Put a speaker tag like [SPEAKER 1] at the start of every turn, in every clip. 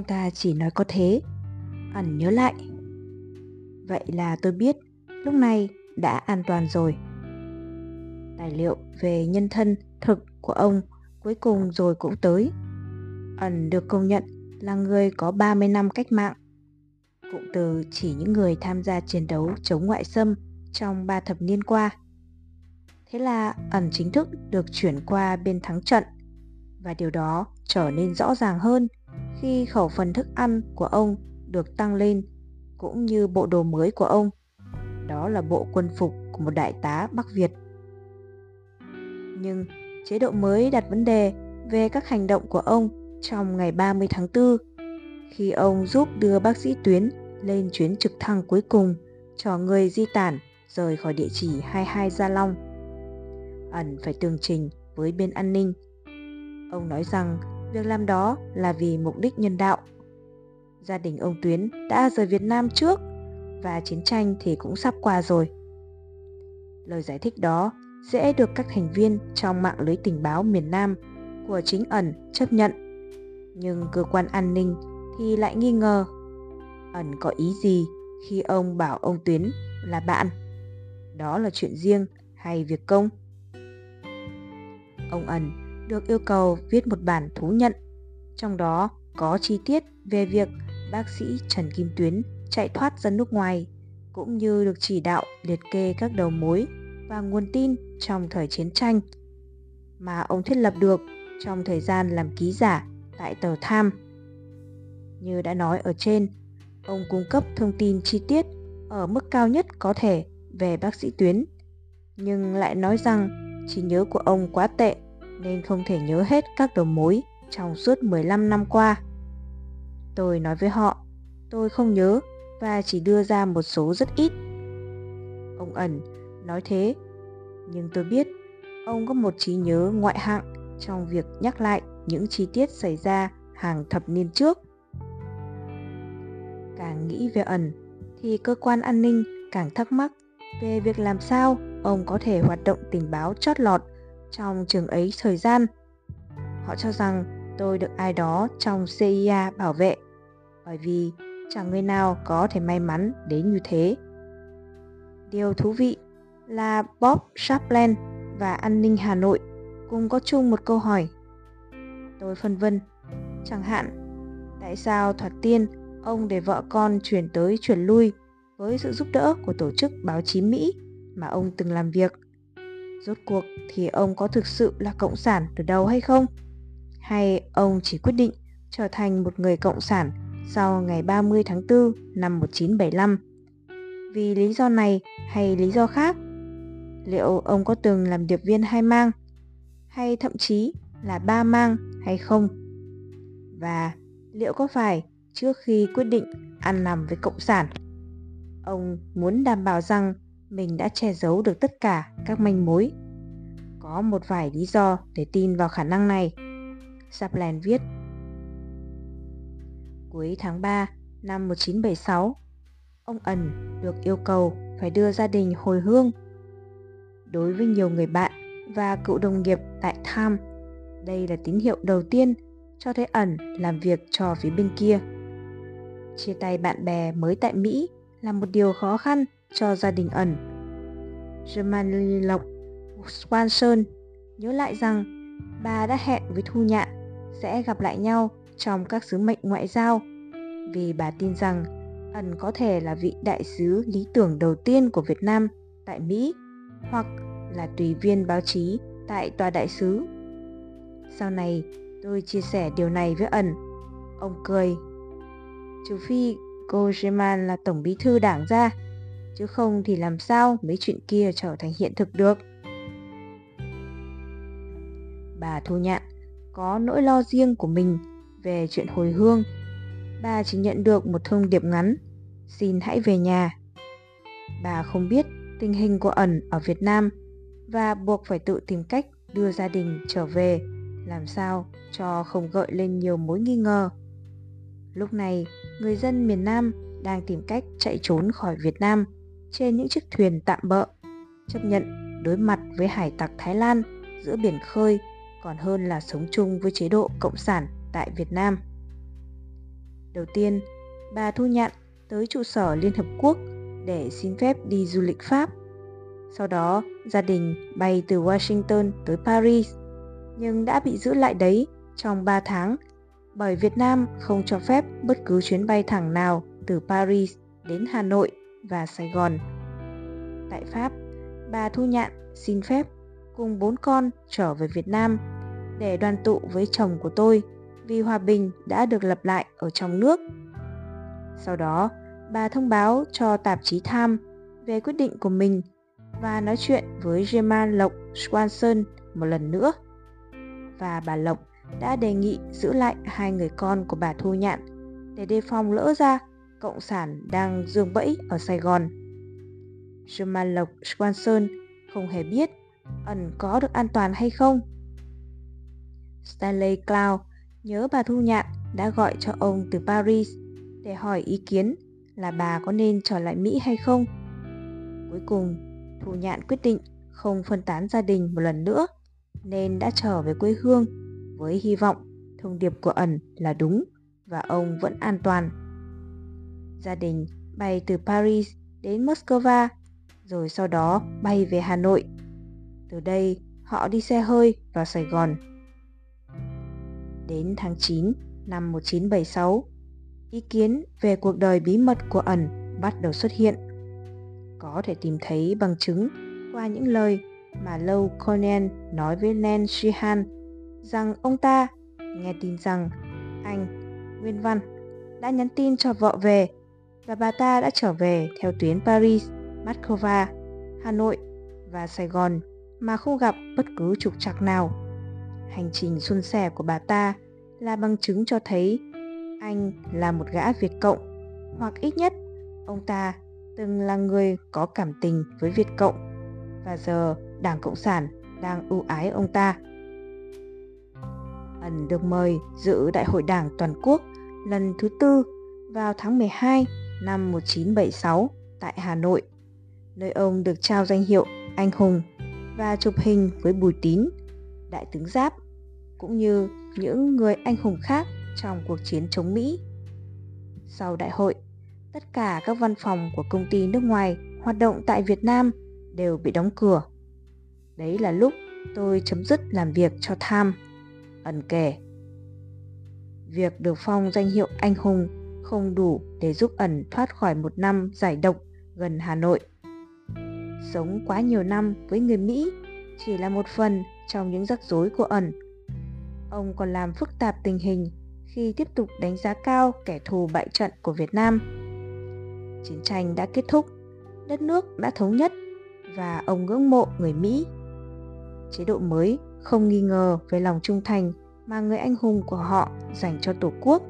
[SPEAKER 1] Ông ta chỉ nói có thế. Ẩn nhớ lại. Vậy là tôi biết, lúc này đã an toàn rồi. Tài liệu về nhân thân thực của ông cuối cùng rồi cũng tới. Ẩn được công nhận là người có 30 năm cách mạng. Cụm từ chỉ những người tham gia chiến đấu chống ngoại xâm trong 3 thập niên qua. Thế là ẩn chính thức được chuyển qua bên thắng trận và điều đó trở nên rõ ràng hơn khi khẩu phần thức ăn của ông được tăng lên, cũng như bộ đồ mới của ông. Đó là bộ quân phục của một đại tá Bắc Việt. Nhưng chế độ mới đặt vấn đề về các hành động của ông trong ngày 30 tháng 4 khi ông giúp đưa bác sĩ Tuyến lên chuyến trực thăng cuối cùng cho người di tản rời khỏi địa chỉ 22 Gia Long. Ẩn phải tường trình với bên an ninh. Ông nói rằng việc làm đó là vì mục đích nhân đạo. Gia đình ông Tuyến đã rời Việt Nam trước và chiến tranh thì cũng sắp qua rồi. Lời giải thích đó dễ được các thành viên trong mạng lưới tình báo miền Nam của chính ẩn chấp nhận. Nhưng cơ quan an ninh thì lại nghi ngờ. Ẩn có ý gì khi ông bảo ông Tuyến là bạn? Đó là chuyện riêng hay việc công? Ông ẩn được yêu cầu viết một bản thú nhận, trong đó có chi tiết về việc bác sĩ Trần Kim Tuyến chạy thoát ra nước ngoài, cũng như được chỉ đạo liệt kê các đầu mối và nguồn tin trong thời chiến tranh. Mà ông thiết lập được trong thời gian làm ký giả tại tờ Tham. Như đã nói ở trên, ông cung cấp thông tin chi tiết ở mức cao nhất có thể về bác sĩ Tuyến, nhưng lại nói rằng trí nhớ của ông quá tệ nên không thể nhớ hết các đầu mối trong suốt 15 năm qua. Tôi nói với họ, tôi không nhớ và chỉ đưa ra một số rất ít. Ông ẩn nói thế, nhưng tôi biết ông có một trí nhớ ngoại hạng trong việc nhắc lại những chi tiết xảy ra hàng thập niên trước. Càng nghĩ về ẩn thì cơ quan an ninh càng thắc mắc về việc làm sao ông có thể hoạt động tình báo chót lọt trong trường ấy thời gian. Họ cho rằng tôi được ai đó trong CIA bảo vệ bởi vì chẳng người nào có thể may mắn đến như thế. Điều thú vị là Bob Shapland và An ninh Hà Nội cùng có chung một câu hỏi. Tôi phân vân, chẳng hạn, tại sao thoạt tiên ông để vợ con chuyển tới chuyển lui với sự giúp đỡ của tổ chức báo chí Mỹ mà ông từng làm việc. Rốt cuộc thì ông có thực sự là cộng sản từ đầu hay không? Hay ông chỉ quyết định trở thành một người cộng sản sau ngày 30 tháng 4 năm 1975? Vì lý do này hay lý do khác? Liệu ông có từng làm điệp viên hai mang? Hay thậm chí là ba mang hay không? Và liệu có phải trước khi quyết định ăn nằm với cộng sản, ông muốn đảm bảo rằng mình đã che giấu được tất cả các manh mối. Có một vài lý do để tin vào khả năng này. Saplan viết Cuối tháng 3 năm 1976, ông ẩn được yêu cầu phải đưa gia đình hồi hương. Đối với nhiều người bạn và cựu đồng nghiệp tại Tham, đây là tín hiệu đầu tiên cho thấy ẩn làm việc cho phía bên kia. Chia tay bạn bè mới tại Mỹ là một điều khó khăn cho gia đình ẩn. German Lộc Swanson nhớ lại rằng bà đã hẹn với Thu Nhạn sẽ gặp lại nhau trong các sứ mệnh ngoại giao vì bà tin rằng ẩn có thể là vị đại sứ lý tưởng đầu tiên của Việt Nam tại Mỹ hoặc là tùy viên báo chí tại tòa đại sứ. Sau này, tôi chia sẻ điều này với ẩn. Ông cười. Trừ phi cô German là tổng bí thư đảng ra, chứ không thì làm sao mấy chuyện kia trở thành hiện thực được. Bà Thu Nhạn có nỗi lo riêng của mình về chuyện hồi hương. Bà chỉ nhận được một thông điệp ngắn, xin hãy về nhà. Bà không biết tình hình của ẩn ở Việt Nam và buộc phải tự tìm cách đưa gia đình trở về làm sao cho không gợi lên nhiều mối nghi ngờ. Lúc này, người dân miền Nam đang tìm cách chạy trốn khỏi Việt Nam trên những chiếc thuyền tạm bỡ chấp nhận đối mặt với hải tặc Thái Lan giữa biển khơi còn hơn là sống chung với chế độ cộng sản tại Việt Nam. Đầu tiên, bà Thu Nhạn tới trụ sở Liên Hợp Quốc để xin phép đi du lịch Pháp. Sau đó, gia đình bay từ Washington tới Paris, nhưng đã bị giữ lại đấy trong 3 tháng bởi Việt Nam không cho phép bất cứ chuyến bay thẳng nào từ Paris đến Hà Nội và Sài Gòn. Tại Pháp, bà Thu Nhạn xin phép cùng bốn con trở về Việt Nam để đoàn tụ với chồng của tôi vì hòa bình đã được lập lại ở trong nước. Sau đó, bà thông báo cho tạp chí Time về quyết định của mình và nói chuyện với Gemma Lộc Swanson một lần nữa. Và bà Lộc đã đề nghị giữ lại hai người con của bà Thu Nhạn để đề phòng lỡ ra Cộng sản đang dương bẫy ở Sài Gòn. Jamal Lộc Swanson không hề biết ẩn có được an toàn hay không. Stanley Cloud nhớ bà Thu Nhạn đã gọi cho ông từ Paris để hỏi ý kiến là bà có nên trở lại Mỹ hay không. Cuối cùng, Thu Nhạn quyết định không phân tán gia đình một lần nữa nên đã trở về quê hương với hy vọng thông điệp của ẩn là đúng và ông vẫn an toàn. Gia đình bay từ Paris đến Moscow rồi sau đó bay về Hà Nội. Từ đây họ đi xe hơi vào Sài Gòn. Đến tháng 9 năm 1976, ý kiến về cuộc đời bí mật của ẩn bắt đầu xuất hiện. Có thể tìm thấy bằng chứng qua những lời mà Lâu Cornell nói với Len Sheehan rằng ông ta nghe tin rằng anh, Nguyên Văn, đã nhắn tin cho vợ về và bà ta đã trở về theo tuyến Paris, Moscow, Hà Nội và Sài Gòn mà không gặp bất cứ trục trặc nào. Hành trình xuân sẻ của bà ta là bằng chứng cho thấy anh là một gã Việt Cộng hoặc ít nhất ông ta từng là người có cảm tình với Việt Cộng và giờ Đảng Cộng sản đang ưu ái ông ta. Ẩn được mời dự Đại hội Đảng Toàn quốc lần thứ tư vào tháng 12 năm 1976 tại Hà Nội, nơi ông được trao danh hiệu Anh Hùng và chụp hình với Bùi Tín, Đại tướng Giáp, cũng như những người anh hùng khác trong cuộc chiến chống Mỹ. Sau đại hội, tất cả các văn phòng của công ty nước ngoài hoạt động tại Việt Nam đều bị đóng cửa. Đấy là lúc tôi chấm dứt làm việc cho Tham, ẩn kể. Việc được phong danh hiệu anh hùng không đủ để giúp ẩn thoát khỏi một năm giải độc gần Hà Nội. Sống quá nhiều năm với người Mỹ chỉ là một phần trong những rắc rối của ẩn. Ông còn làm phức tạp tình hình khi tiếp tục đánh giá cao kẻ thù bại trận của Việt Nam. Chiến tranh đã kết thúc, đất nước đã thống nhất và ông ngưỡng mộ người Mỹ. Chế độ mới không nghi ngờ về lòng trung thành mà người anh hùng của họ dành cho Tổ quốc.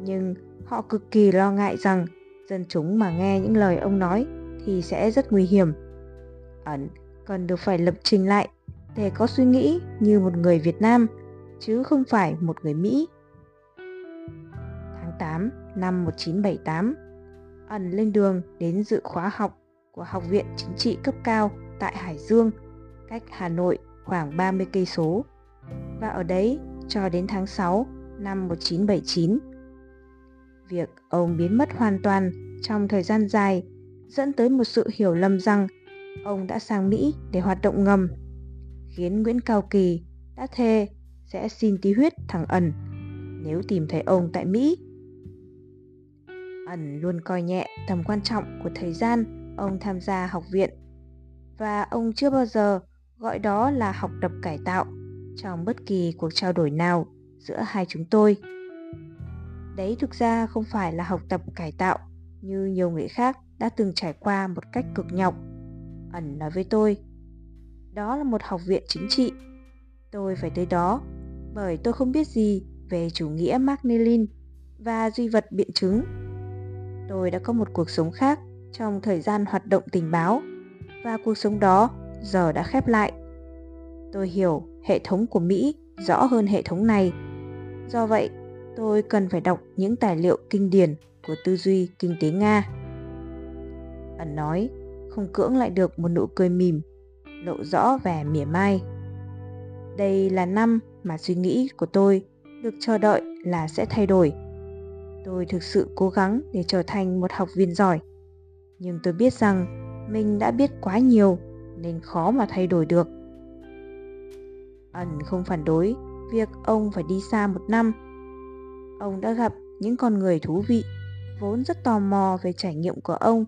[SPEAKER 1] Nhưng họ cực kỳ lo ngại rằng dân chúng mà nghe những lời ông nói thì sẽ rất nguy hiểm. Ẩn cần được phải lập trình lại để có suy nghĩ như một người Việt Nam chứ không phải một người Mỹ. Tháng 8 năm 1978, ẩn lên đường đến dự khóa học của Học viện Chính trị cấp cao tại Hải Dương, cách Hà Nội khoảng 30 cây số. Và ở đấy cho đến tháng 6 năm 1979. Việc ông biến mất hoàn toàn trong thời gian dài dẫn tới một sự hiểu lầm rằng ông đã sang Mỹ để hoạt động ngầm, khiến Nguyễn Cao Kỳ đã thề sẽ xin tí huyết thằng ẩn nếu tìm thấy ông tại Mỹ. Ẩn luôn coi nhẹ tầm quan trọng của thời gian ông tham gia học viện và ông chưa bao giờ gọi đó là học tập cải tạo trong bất kỳ cuộc trao đổi nào giữa hai chúng tôi. Đấy thực ra không phải là học tập cải tạo như nhiều người khác đã từng trải qua một cách cực nhọc. Ẩn nói với tôi, đó là một học viện chính trị. Tôi phải tới đó bởi tôi không biết gì về chủ nghĩa Mark Nilin và duy vật biện chứng. Tôi đã có một cuộc sống khác trong thời gian hoạt động tình báo và cuộc sống đó giờ đã khép lại. Tôi hiểu hệ thống của Mỹ rõ hơn hệ thống này. Do vậy, tôi cần phải đọc những tài liệu kinh điển của tư duy kinh tế Nga. Ẩn nói, không cưỡng lại được một nụ cười mỉm, lộ rõ vẻ mỉa mai. Đây là năm mà suy nghĩ của tôi được chờ đợi là sẽ thay đổi. Tôi thực sự cố gắng để trở thành một học viên giỏi. Nhưng tôi biết rằng mình đã biết quá nhiều nên khó mà thay đổi được. Ẩn không phản đối việc ông phải đi xa một năm. Ông đã gặp những con người thú vị, vốn rất tò mò về trải nghiệm của ông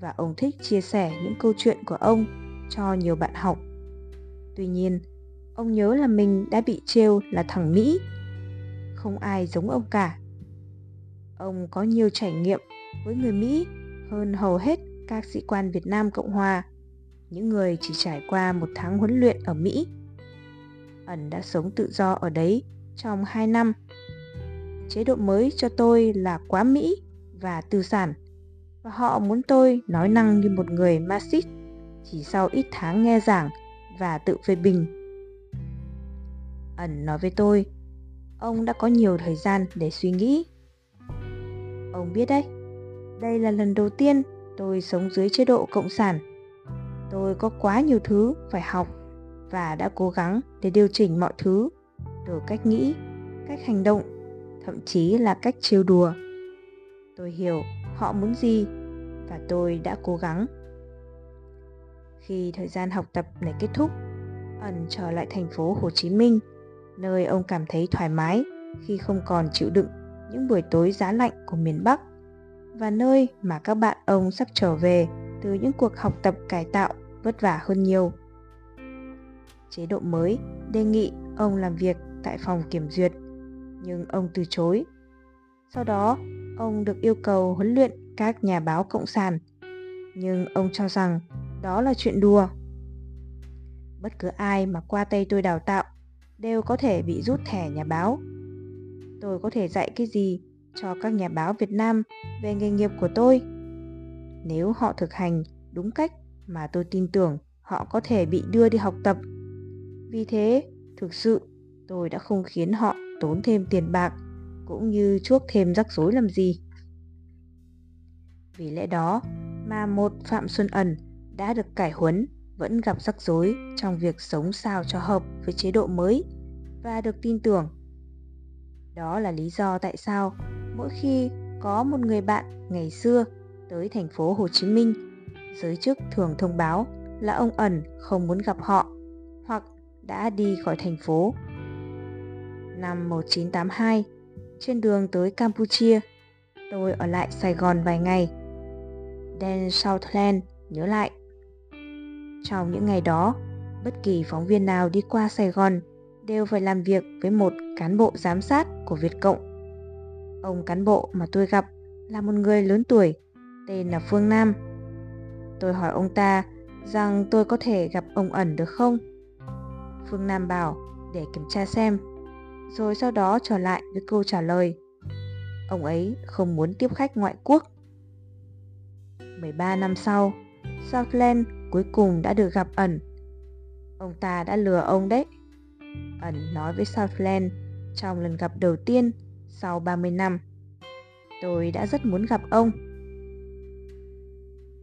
[SPEAKER 1] và ông thích chia sẻ những câu chuyện của ông cho nhiều bạn học. Tuy nhiên, ông nhớ là mình đã bị trêu là thằng Mỹ. Không ai giống ông cả. Ông có nhiều trải nghiệm với người Mỹ hơn hầu hết các sĩ quan Việt Nam Cộng Hòa, những người chỉ trải qua một tháng huấn luyện ở Mỹ. Ẩn đã sống tự do ở đấy trong 2 năm. Chế độ mới cho tôi là quá Mỹ và tư sản và họ muốn tôi nói năng như một người Marxist chỉ sau ít tháng nghe giảng và tự phê bình. Ẩn nói với tôi, ông đã có nhiều thời gian để suy nghĩ. Ông biết đấy, đây là lần đầu tiên tôi sống dưới chế độ cộng sản. Tôi có quá nhiều thứ phải học và đã cố gắng để điều chỉnh mọi thứ từ cách nghĩ, cách hành động, thậm chí là cách trêu đùa. Tôi hiểu họ muốn gì và tôi đã cố gắng. Khi thời gian học tập này kết thúc, ẩn trở lại thành phố Hồ Chí Minh, nơi ông cảm thấy thoải mái khi không còn chịu đựng những buổi tối giá lạnh của miền Bắc và nơi mà các bạn ông sắp trở về từ những cuộc học tập cải tạo vất vả hơn nhiều. Chế độ mới đề nghị ông làm việc tại phòng kiểm duyệt, nhưng ông từ chối. Sau đó, ông được yêu cầu huấn luyện các nhà báo cộng sản, nhưng ông cho rằng đó là chuyện đùa. Bất cứ ai mà qua tay tôi đào tạo đều có thể bị rút thẻ nhà báo. Tôi có thể dạy cái gì cho các nhà báo Việt Nam về nghề nghiệp của tôi? Nếu họ thực hành đúng cách mà tôi tin tưởng họ có thể bị đưa đi học tập. Vì thế, thực sự tôi đã không khiến họ tốn thêm tiền bạc cũng như chuốc thêm rắc rối làm gì. Vì lẽ đó mà một Phạm Xuân Ẩn đã được cải huấn vẫn gặp rắc rối trong việc sống sao cho hợp với chế độ mới và được tin tưởng. Đó là lý do tại sao mỗi khi có một người bạn ngày xưa tới thành phố Hồ Chí Minh, giới chức thường thông báo là ông ẩn không muốn gặp họ hoặc đã đi khỏi thành phố. Năm 1982, trên đường tới Campuchia, tôi ở lại Sài Gòn vài ngày. Dan Southland nhớ lại. Trong những ngày đó, bất kỳ phóng viên nào đi qua Sài Gòn đều phải làm việc với một cán bộ giám sát của Việt Cộng. Ông cán bộ mà tôi gặp là một người lớn tuổi, tên là Phương Nam. Tôi hỏi ông ta rằng tôi có thể gặp ông ẩn được không? Phương Nam bảo để kiểm tra xem, rồi sau đó trở lại với câu trả lời. Ông ấy không muốn tiếp khách ngoại quốc. 13 năm sau, Southland cuối cùng đã được gặp ẩn. Ông ta đã lừa ông đấy. Ẩn nói với Southland trong lần gặp đầu tiên sau 30 năm. Tôi đã rất muốn gặp ông.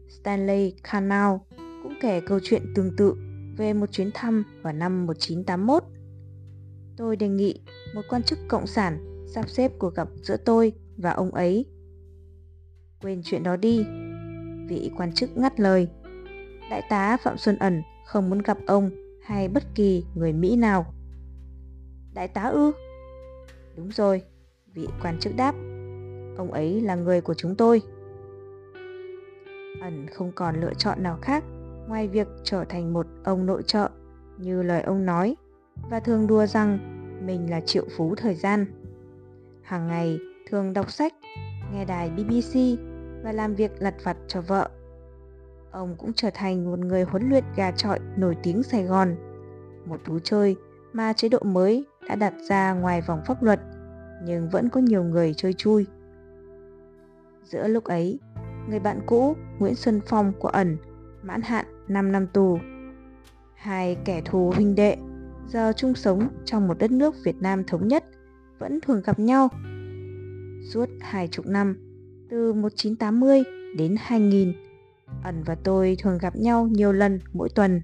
[SPEAKER 1] Stanley Canal cũng kể câu chuyện tương tự về một chuyến thăm vào năm 1981. Tôi đề nghị một quan chức cộng sản sắp xếp cuộc gặp giữa tôi và ông ấy. Quên chuyện đó đi, vị quan chức ngắt lời. Đại tá Phạm Xuân Ẩn không muốn gặp ông hay bất kỳ người Mỹ nào. Đại tá ư? Đúng rồi, vị quan chức đáp. Ông ấy là người của chúng tôi. Ẩn không còn lựa chọn nào khác ngoài việc trở thành một ông nội trợ như lời ông nói và thường đùa rằng mình là triệu phú thời gian. Hàng ngày thường đọc sách, nghe đài BBC và làm việc lặt vặt cho vợ. Ông cũng trở thành một người huấn luyện gà trọi nổi tiếng Sài Gòn, một thú chơi mà chế độ mới đã đặt ra ngoài vòng pháp luật, nhưng vẫn có nhiều người chơi chui. Giữa lúc ấy, người bạn cũ Nguyễn Xuân Phong của ẩn mãn hạn 5 năm tù. Hai kẻ thù huynh đệ giờ chung sống trong một đất nước Việt Nam thống nhất vẫn thường gặp nhau. Suốt hai chục năm, từ 1980 đến 2000, Ẩn và tôi thường gặp nhau nhiều lần mỗi tuần.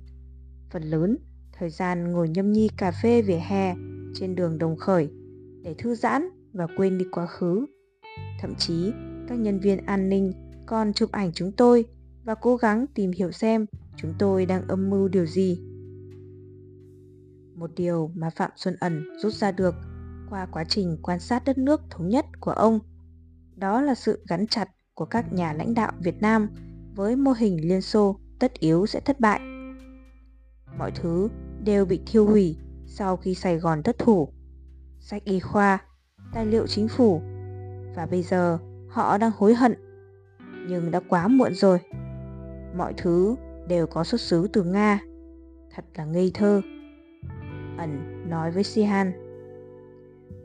[SPEAKER 1] Phần lớn, thời gian ngồi nhâm nhi cà phê vỉa hè trên đường Đồng Khởi để thư giãn và quên đi quá khứ. Thậm chí, các nhân viên an ninh còn chụp ảnh chúng tôi và cố gắng tìm hiểu xem chúng tôi đang âm mưu điều gì. Một điều mà Phạm Xuân Ẩn rút ra được qua quá trình quan sát đất nước thống nhất của ông, đó là sự gắn chặt của các nhà lãnh đạo Việt Nam với mô hình Liên Xô tất yếu sẽ thất bại. Mọi thứ đều bị thiêu hủy sau khi Sài Gòn thất thủ. Sách y khoa, tài liệu chính phủ và bây giờ họ đang hối hận. Nhưng đã quá muộn rồi. Mọi thứ đều có xuất xứ từ Nga. Thật là ngây thơ. Ẩn nói với Sihan.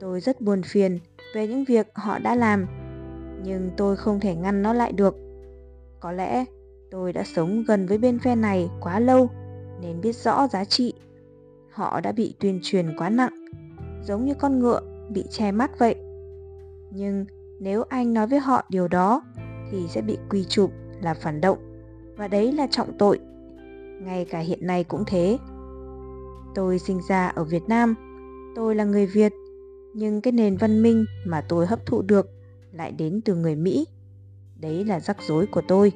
[SPEAKER 1] Tôi rất buồn phiền về những việc họ đã làm, nhưng tôi không thể ngăn nó lại được. Có lẽ tôi đã sống gần với bên phe này quá lâu nên biết rõ giá trị. Họ đã bị tuyên truyền quá nặng, giống như con ngựa bị che mắt vậy. Nhưng nếu anh nói với họ điều đó thì sẽ bị quy chụp là phản động và đấy là trọng tội. Ngay cả hiện nay cũng thế. Tôi sinh ra ở Việt Nam, tôi là người Việt, nhưng cái nền văn minh mà tôi hấp thụ được lại đến từ người Mỹ. Đấy là rắc rối của tôi.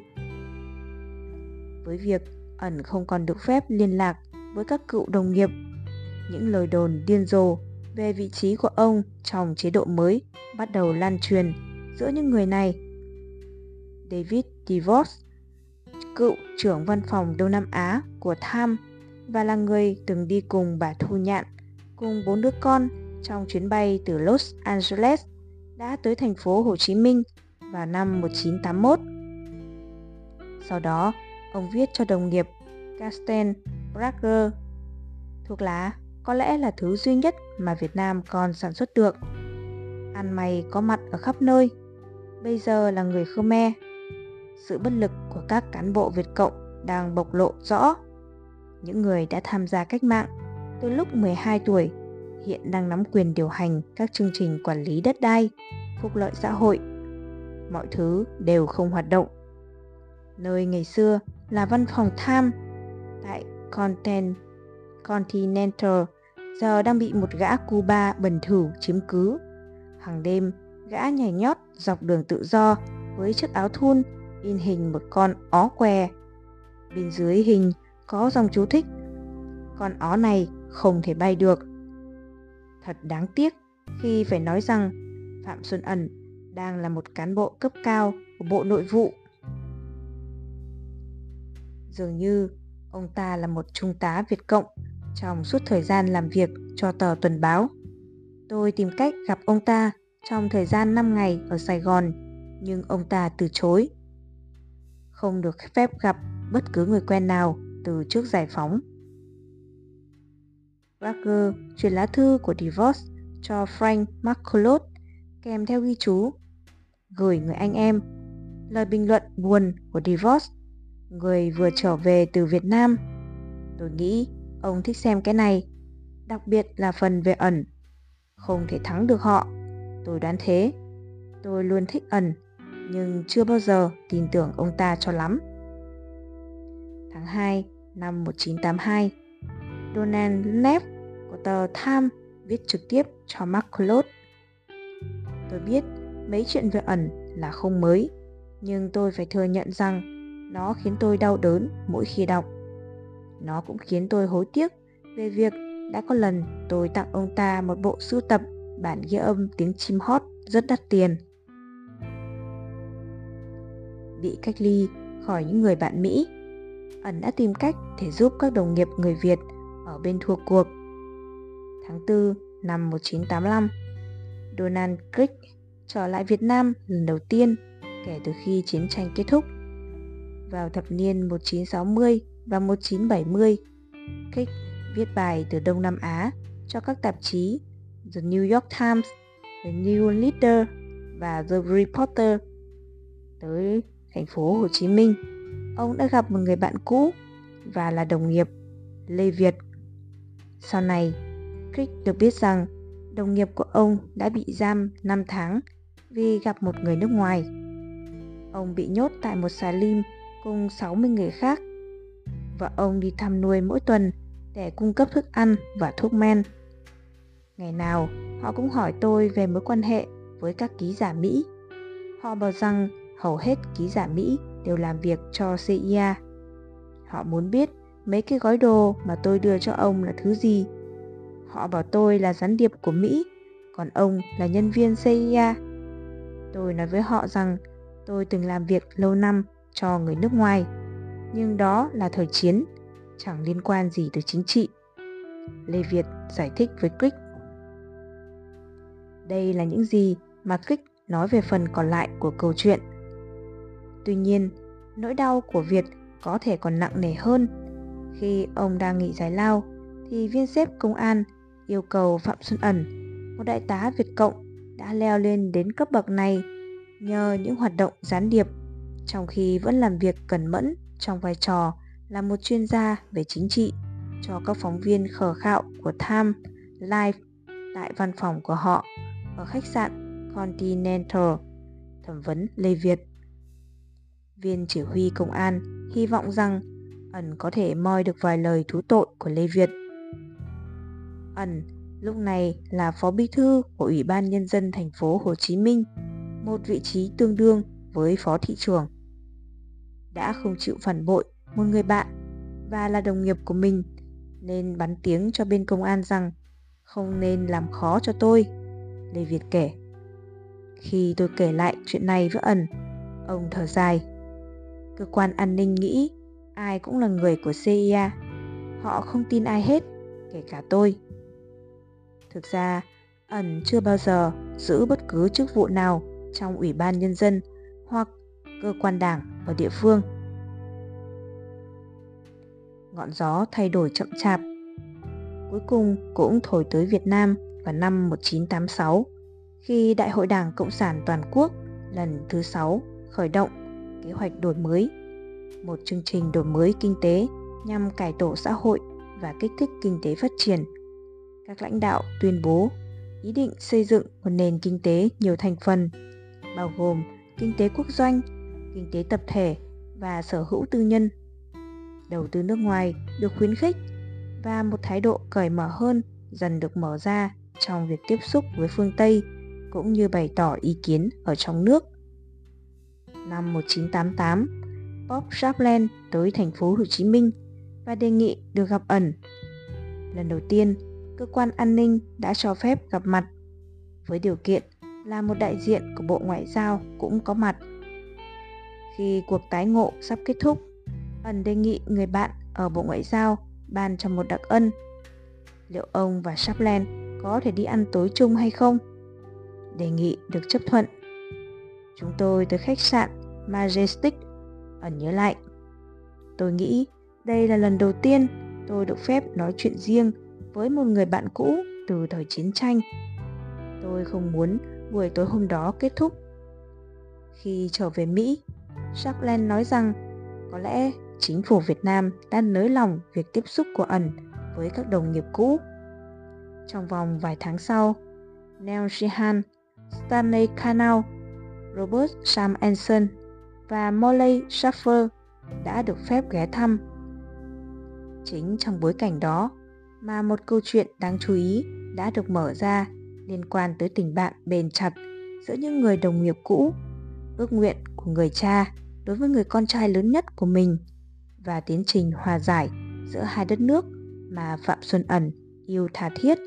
[SPEAKER 1] Với việc ẩn không còn được phép liên lạc với các cựu đồng nghiệp, những lời đồn điên rồ về vị trí của ông trong chế độ mới bắt đầu lan truyền giữa những người này. David DeVos, cựu trưởng văn phòng Đông Nam Á của Tham và là người từng đi cùng bà Thu Nhạn cùng bốn đứa con trong chuyến bay từ Los Angeles đã tới thành phố Hồ Chí Minh vào năm 1981. Sau đó, ông viết cho đồng nghiệp Casten Brager thuốc lá có lẽ là thứ duy nhất mà Việt Nam còn sản xuất được. Ăn mày có mặt ở khắp nơi, bây giờ là người Khmer. Sự bất lực của các cán bộ Việt Cộng đang bộc lộ rõ. Những người đã tham gia cách mạng từ lúc 12 tuổi hiện đang nắm quyền điều hành các chương trình quản lý đất đai, phúc lợi xã hội. Mọi thứ đều không hoạt động. Nơi ngày xưa là văn phòng tham tại Content Continental giờ đang bị một gã Cuba bẩn thỉu chiếm cứ. Hàng đêm, gã nhảy nhót dọc đường tự do với chiếc áo thun in hình một con ó què. Bên dưới hình có dòng chú thích. Con ó này không thể bay được. Thật đáng tiếc khi phải nói rằng Phạm Xuân Ẩn đang là một cán bộ cấp cao của Bộ Nội vụ. Dường như ông ta là một trung tá Việt Cộng trong suốt thời gian làm việc cho tờ tuần báo. Tôi tìm cách gặp ông ta trong thời gian 5 ngày ở Sài Gòn, nhưng ông ta từ chối. Không được phép gặp bất cứ người quen nào từ trước giải phóng. Barker chuyển lá thư của Divorce cho Frank McCullough kèm theo ghi chú gửi người anh em lời bình luận buồn của Divorce người vừa trở về từ Việt Nam. Tôi nghĩ ông thích xem cái này, đặc biệt là phần về ẩn. Không thể thắng được họ, tôi đoán thế. Tôi luôn thích ẩn, nhưng chưa bao giờ tin tưởng ông ta cho lắm. Tháng 2 năm 1982, Donald Knapp của tờ Time viết trực tiếp cho Mark Claude. Tôi biết mấy chuyện về ẩn là không mới, nhưng tôi phải thừa nhận rằng nó khiến tôi đau đớn mỗi khi đọc. Nó cũng khiến tôi hối tiếc về việc đã có lần tôi tặng ông ta một bộ sưu tập bản ghi âm tiếng chim hót rất đắt tiền. Bị cách ly khỏi những người bạn Mỹ, ẩn đã tìm cách để giúp các đồng nghiệp người Việt ở bên thua cuộc. Tháng 4 năm 1985, Donald Crick trở lại Việt Nam lần đầu tiên kể từ khi chiến tranh kết thúc. Vào thập niên 1960 và 1970, Crick viết bài từ Đông Nam Á cho các tạp chí The New York Times, The New Leader và The Reporter. Tới thành phố Hồ Chí Minh, ông đã gặp một người bạn cũ và là đồng nghiệp, Lê Việt. Sau này, Crick được biết rằng đồng nghiệp của ông đã bị giam 5 tháng vì gặp một người nước ngoài. Ông bị nhốt tại một xà lim cùng 60 người khác và ông đi thăm nuôi mỗi tuần để cung cấp thức ăn và thuốc men. Ngày nào, họ cũng hỏi tôi về mối quan hệ với các ký giả Mỹ. Họ bảo rằng hầu hết ký giả Mỹ đều làm việc cho CIA. Họ muốn biết mấy cái gói đồ mà tôi đưa cho ông là thứ gì. Họ bảo tôi là gián điệp của Mỹ, còn ông là nhân viên CIA. Tôi nói với họ rằng tôi từng làm việc lâu năm cho người nước ngoài, nhưng đó là thời chiến, chẳng liên quan gì tới chính trị. Lê Việt giải thích với Quick. Đây là những gì mà Quick nói về phần còn lại của câu chuyện. Tuy nhiên, nỗi đau của Việt có thể còn nặng nề hơn. Khi ông đang nghỉ giải lao, thì viên xếp công an yêu cầu Phạm Xuân Ẩn, một đại tá Việt Cộng đã leo lên đến cấp bậc này nhờ những hoạt động gián điệp, trong khi vẫn làm việc cẩn mẫn trong vai trò là một chuyên gia về chính trị cho các phóng viên khờ khạo của Time Live tại văn phòng của họ ở khách sạn Continental, thẩm vấn Lê Việt. Viên chỉ huy công an hy vọng rằng ẩn có thể moi được vài lời thú tội của Lê Việt. Ẩn lúc này là phó bí thư của Ủy ban Nhân dân thành phố Hồ Chí Minh, một vị trí tương đương với phó thị trưởng. Đã không chịu phản bội một người bạn và là đồng nghiệp của mình nên bắn tiếng cho bên công an rằng không nên làm khó cho tôi, Lê Việt kể. Khi tôi kể lại chuyện này với ẩn, ông thở dài. Cơ quan an ninh nghĩ ai cũng là người của CIA. Họ không tin ai hết, kể cả tôi. Thực ra, ẩn chưa bao giờ giữ bất cứ chức vụ nào trong Ủy ban Nhân dân hoặc cơ quan đảng ở địa phương. Ngọn gió thay đổi chậm chạp. Cuối cùng cũng thổi tới Việt Nam vào năm 1986 khi Đại hội Đảng Cộng sản Toàn quốc lần thứ 6 khởi động kế hoạch đổi mới, một chương trình đổi mới kinh tế nhằm cải tổ xã hội và kích thích kinh tế phát triển. Các lãnh đạo tuyên bố ý định xây dựng một nền kinh tế nhiều thành phần, bao gồm kinh tế quốc doanh, kinh tế tập thể và sở hữu tư nhân. Đầu tư nước ngoài được khuyến khích và một thái độ cởi mở hơn dần được mở ra trong việc tiếp xúc với phương Tây cũng như bày tỏ ý kiến ở trong nước. Năm 1988, Bob Chaplin tới thành phố Hồ Chí Minh và đề nghị được gặp ẩn. Lần đầu tiên, cơ quan an ninh đã cho phép gặp mặt với điều kiện là một đại diện của Bộ Ngoại giao cũng có mặt. Khi cuộc tái ngộ sắp kết thúc, ẩn đề nghị người bạn ở Bộ Ngoại giao ban cho một đặc ân. Liệu ông và Chaplin có thể đi ăn tối chung hay không? đề nghị được chấp thuận. Chúng tôi tới khách sạn Majestic, ẩn nhớ lại. Tôi nghĩ đây là lần đầu tiên tôi được phép nói chuyện riêng với một người bạn cũ từ thời chiến tranh. Tôi không muốn buổi tối hôm đó kết thúc. Khi trở về Mỹ, Jacqueline nói rằng có lẽ chính phủ Việt Nam đã nới lỏng việc tiếp xúc của ẩn với các đồng nghiệp cũ. Trong vòng vài tháng sau, Neil Sheehan Stanley Canal, Robert Sam Anson và Molly Schaffer đã được phép ghé thăm. Chính trong bối cảnh đó mà một câu chuyện đáng chú ý đã được mở ra liên quan tới tình bạn bền chặt giữa những người đồng nghiệp cũ, ước nguyện của người cha đối với người con trai lớn nhất của mình và tiến trình hòa giải giữa hai đất nước mà Phạm Xuân Ẩn yêu tha thiết